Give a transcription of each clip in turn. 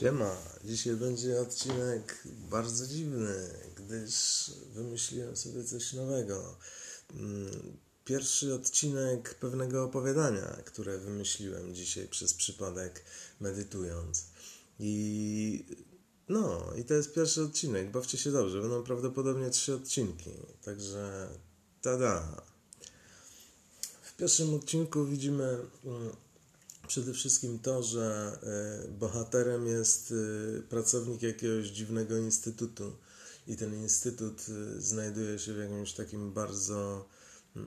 Siema, dzisiaj będzie odcinek bardzo dziwny, gdyż wymyśliłem sobie coś nowego. Mm, pierwszy odcinek pewnego opowiadania, które wymyśliłem dzisiaj przez przypadek medytując. I no, i to jest pierwszy odcinek. Bawcie się dobrze, będą prawdopodobnie trzy odcinki. Także tada. W pierwszym odcinku widzimy mm, przede wszystkim to, że e, bohaterem jest e, pracownik jakiegoś dziwnego instytutu. I ten instytut e, znajduje się w jakimś takim bardzo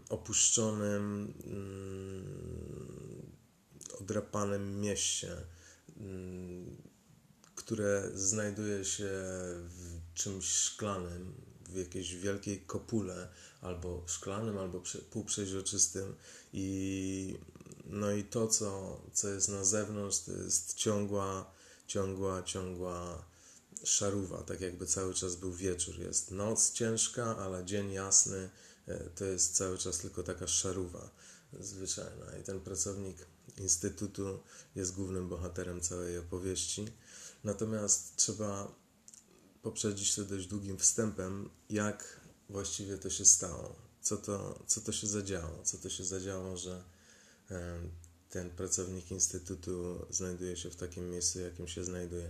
opuszczonym, mm, odrapanym mieście, mm, które znajduje się w czymś szklanym, w jakiejś wielkiej kopule, albo szklanym, albo półprzeźroczystym i no i to, co, co jest na zewnątrz, to jest ciągła, ciągła, ciągła szaruwa, tak jakby cały czas był wieczór. Jest noc ciężka, ale dzień jasny, e, to jest cały czas tylko taka szaruwa zwyczajna. I ten pracownik Instytutu jest głównym bohaterem całej opowieści. Natomiast trzeba poprzedzić to dość długim wstępem, jak właściwie to się stało, co to, co to się zadziało, co to się zadziało, że ten pracownik Instytutu znajduje się w takim miejscu, jakim się znajduje.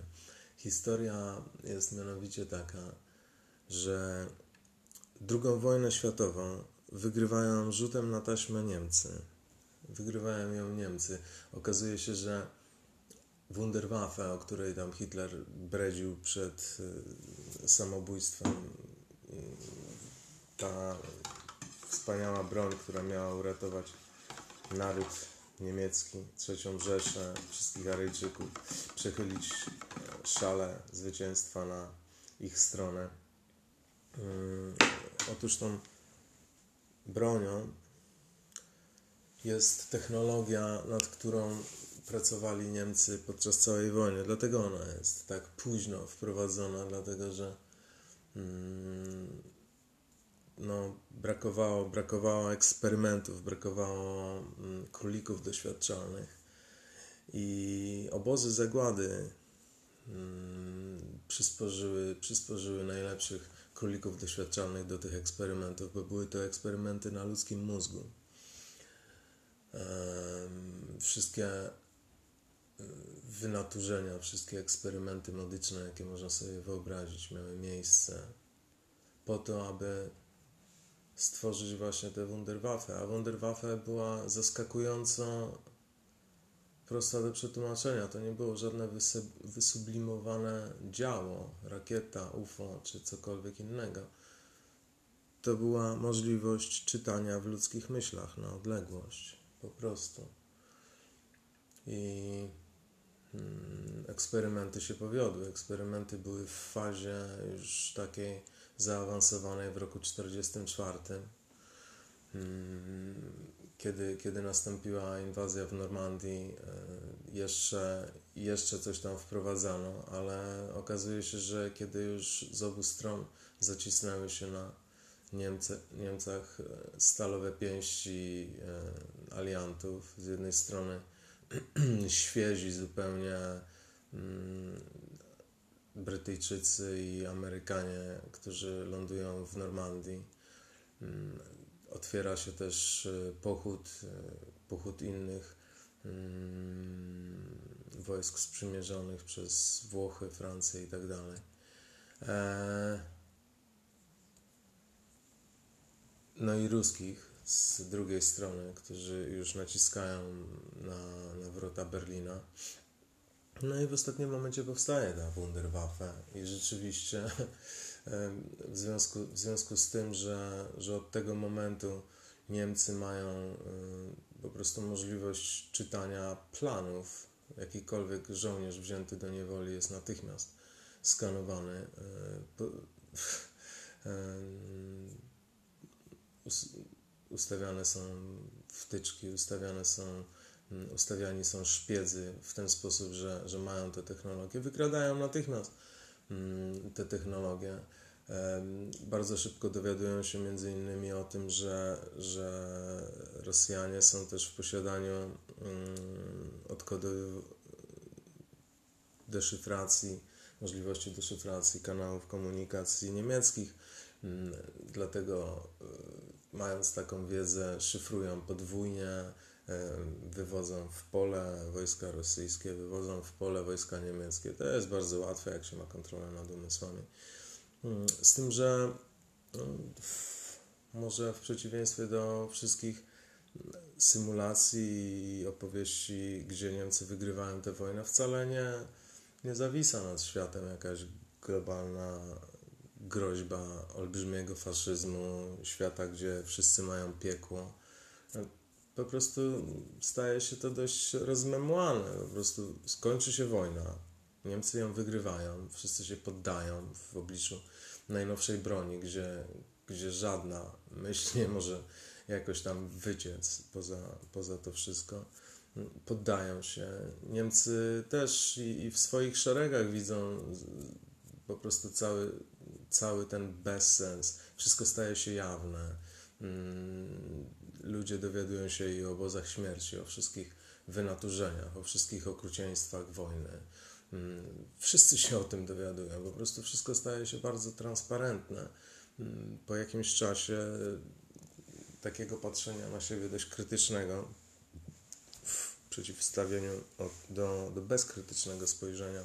Historia jest mianowicie taka, że II wojnę światową wygrywają rzutem na taśmę Niemcy. Wygrywają ją Niemcy. Okazuje się, że Wunderwaffe, o której tam Hitler bredził przed e, samobójstwem, ta wspaniała broń, która miała uratować naród niemiecki, trzecią Rzeszę, wszystkich Aryjczyków, przechylić e, szale zwycięstwa na ich stronę. Mm, otóż tą bronią jest technologia, nad którą pracowali Niemcy podczas całej wojny. Dlatego ona jest tak późno wprowadzona, dlatego że mm, no, brakowało, brakowało eksperymentów, brakowało mm, królików doświadczalnych i obozy zagłady mm, przysporzyły, przysporzyły najlepszych królików doświadczalnych do tych eksperymentów, bo były to eksperymenty na ludzkim mózgu. Wszystkie wynaturzenia, wszystkie eksperymenty medyczne, jakie można sobie wyobrazić, miały miejsce po to, aby stworzyć właśnie tę Wunderwaffe, a Wunderwaffe była zaskakująco prosta do przetłumaczenia. To nie było żadne wysublimowane działo, rakieta, UFO czy cokolwiek innego. To była możliwość czytania w ludzkich myślach na odległość, po prostu. I hmm, eksperymenty się powiodły. Eksperymenty były w fazie już takiej zaawansowanej w roku 1944, mm, kiedy, kiedy nastąpiła inwazja w Normandii, e, jeszcze, jeszcze coś tam wprowadzano, ale okazuje się, że kiedy już z obu stron zacisnęły się na Niemce, Niemcach e, stalowe pięści e, aliantów, z jednej strony świezi zupełnie mm, Brytyjczycy i Amerykanie, którzy lądują w Normandii. Mm, otwiera się też e, pochód, e, pochód innych mm, wojsk sprzymierzonych przez Włochy, Francję i tak dalej. E, no i ruskich z drugiej strony, którzy już naciskają na, na wrota Berlina. No i w ostatnim momencie powstaje ta Wunderwaffe i rzeczywiście w związku, w związku z tym, że, że od tego momentu Niemcy mają po prostu możliwość czytania planów, jakikolwiek żołnierz wzięty do niewoli jest natychmiast skanowany. Ustawiane są wtyczki, ustawiane są Mm, ustawiani są szpiedzy w ten sposób, że, że mają te technologie, wykradają natychmiast mm, te technologie. Bardzo szybko dowiadują się między innymi o tym, że, że Rosjanie są też w posiadaniu mm, deszyfracji, możliwości deszyfracji kanałów komunikacji niemieckich. Dlatego y, mając taką wiedzę, szyfrują podwójnie, y, wywodzą w pole wojska rosyjskie, wywodzą w pole wojska niemieckie. To jest bardzo łatwe, jak się ma kontrolę nad umysłami. Mm, z tym, że no, może w przeciwieństwie do wszystkich symulacji i opowieści, gdzie Niemcy wygrywają tę wojnę, wcale nie, nie zawisa nad światem jakaś globalna groźba olbrzymiego faszyzmu, świata, gdzie wszyscy mają piekło. Po prostu staje się to dość rozmemłane. Po prostu skończy się wojna, Niemcy ją wygrywają, wszyscy się poddają w obliczu najnowszej broni, gdzie, gdzie żadna myśl nie może jakoś tam wyciec poza, poza to wszystko. Poddają się. Niemcy też i, i w swoich szeregach widzą po prostu cały, cały ten bezsens. Wszystko staje się jawne. Mm, ludzie dowiadują się i o obozach śmierci, o wszystkich wynaturzeniach, o wszystkich okrucieństwach wojny. Mm, wszyscy się o tym dowiadują. Po prostu wszystko staje się bardzo transparentne. Mm, po jakimś czasie takiego patrzenia na siebie dość krytycznego w przeciwstawieniu do, do bezkrytycznego spojrzenia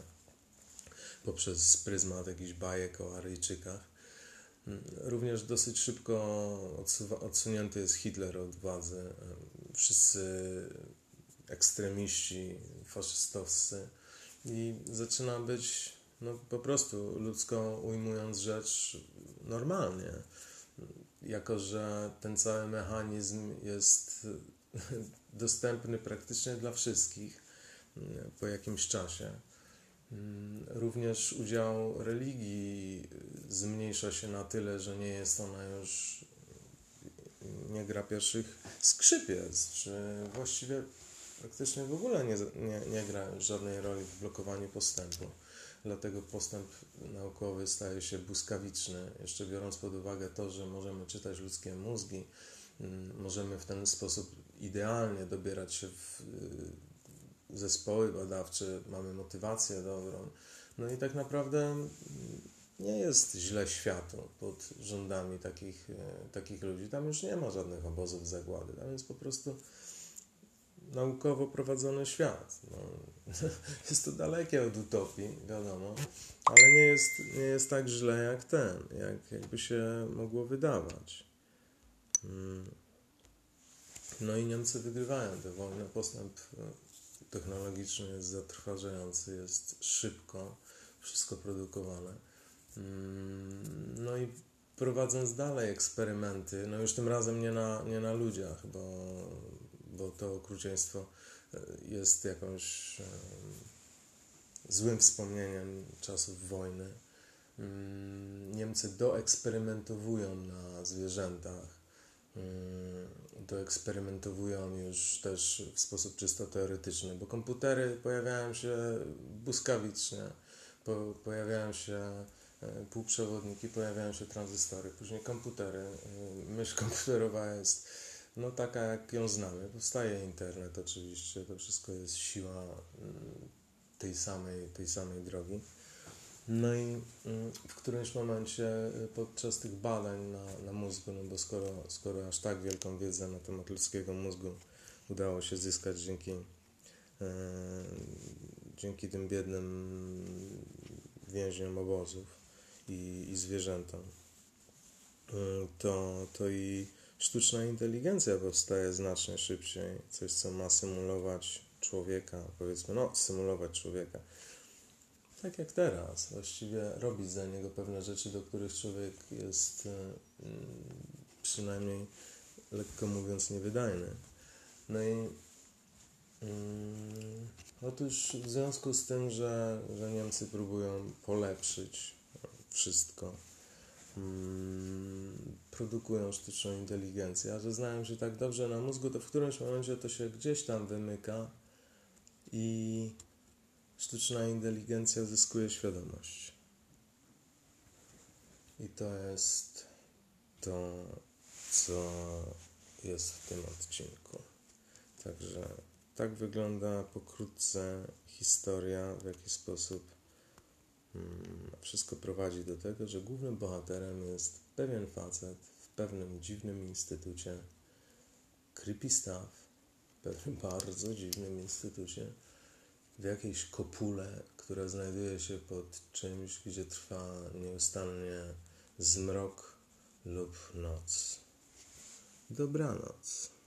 poprzez pryzmat jakichś bajek o Aryjczykach. Również dosyć szybko odsunięty jest Hitler od władzy. Wszyscy ekstremiści faszystowscy i zaczyna być no, po prostu ludzką ujmując rzecz normalnie jako że ten cały mechanizm jest dostępny praktycznie dla wszystkich po jakimś czasie. Mm, również udział religii zmniejsza się na tyle, że nie jest ona już, nie gra pierwszych skrzypiec, czy właściwie praktycznie w ogóle nie, nie, nie gra żadnej roli w blokowaniu postępu. Dlatego postęp naukowy staje się błyskawiczny, jeszcze biorąc pod uwagę to, że możemy czytać ludzkie mózgi, mm, możemy w ten sposób idealnie dobierać się w y, zespoły badawcze, mamy motywację dobrą. No i tak naprawdę nie jest źle światu pod rządami takich, y, takich ludzi. Tam już nie ma żadnych obozów zagłady, tam jest po prostu naukowo prowadzony świat. No, jest to dalekie od utopii, wiadomo, ale nie jest, nie jest tak źle jak ten, jak, jakby się mogło wydawać. Mm. No i Niemcy wygrywają tę wojnę. Postęp e, technologiczny jest zatrważający, jest szybko wszystko produkowane. Mm. No i prowadząc dalej eksperymenty, no już tym razem nie na, nie na ludziach, bo bo to okrucieństwo e, jest jakąś e, złym wspomnieniem czasów wojny. Mm, Niemcy doeksperymentowują na zwierzętach, mm, doeksperymentowują już też w sposób czysto teoretyczny, bo komputery pojawiają się błyskawicznie, po, pojawiają się e, półprzewodniki, pojawiają się tranzystory, później komputery. Myśl komputerowa jest no taka jak ją znamy. Powstaje internet oczywiście, to wszystko jest siła tej samej, tej samej drogi. No i mm, w którymś momencie y, podczas tych badań na, na mózgu, no bo skoro, skoro aż tak wielką wiedzę na temat ludzkiego mózgu udało się zyskać dzięki, e, dzięki tym biednym więźniom obozów i, i zwierzętom, y, to, to i sztuczna inteligencja powstaje znacznie szybciej. Coś, co ma symulować człowieka, powiedzmy, no, symulować człowieka. Tak jak teraz, właściwie robić za niego pewne rzeczy, do których człowiek jest y, przynajmniej, lekko mówiąc, niewydajny. No i y, otóż w związku z tym, że, że Niemcy próbują polepszyć wszystko, Mm, produkują sztuczną inteligencję, a że znają się tak dobrze na mózgu, to w którymś momencie to się gdzieś tam wymyka i sztuczna inteligencja zyskuje świadomość. I to jest to, co jest w tym odcinku. Także tak wygląda pokrótce historia, w jaki sposób mm, wszystko prowadzi do tego, że głównym bohaterem jest pewien facet w pewnym dziwnym instytucie, creepy stuff, w pewnym bardzo dziwnym instytucie, w jakiejś kopule, która znajduje się pod czymś, gdzie trwa nieustannie zmrok lub noc. Dobranoc.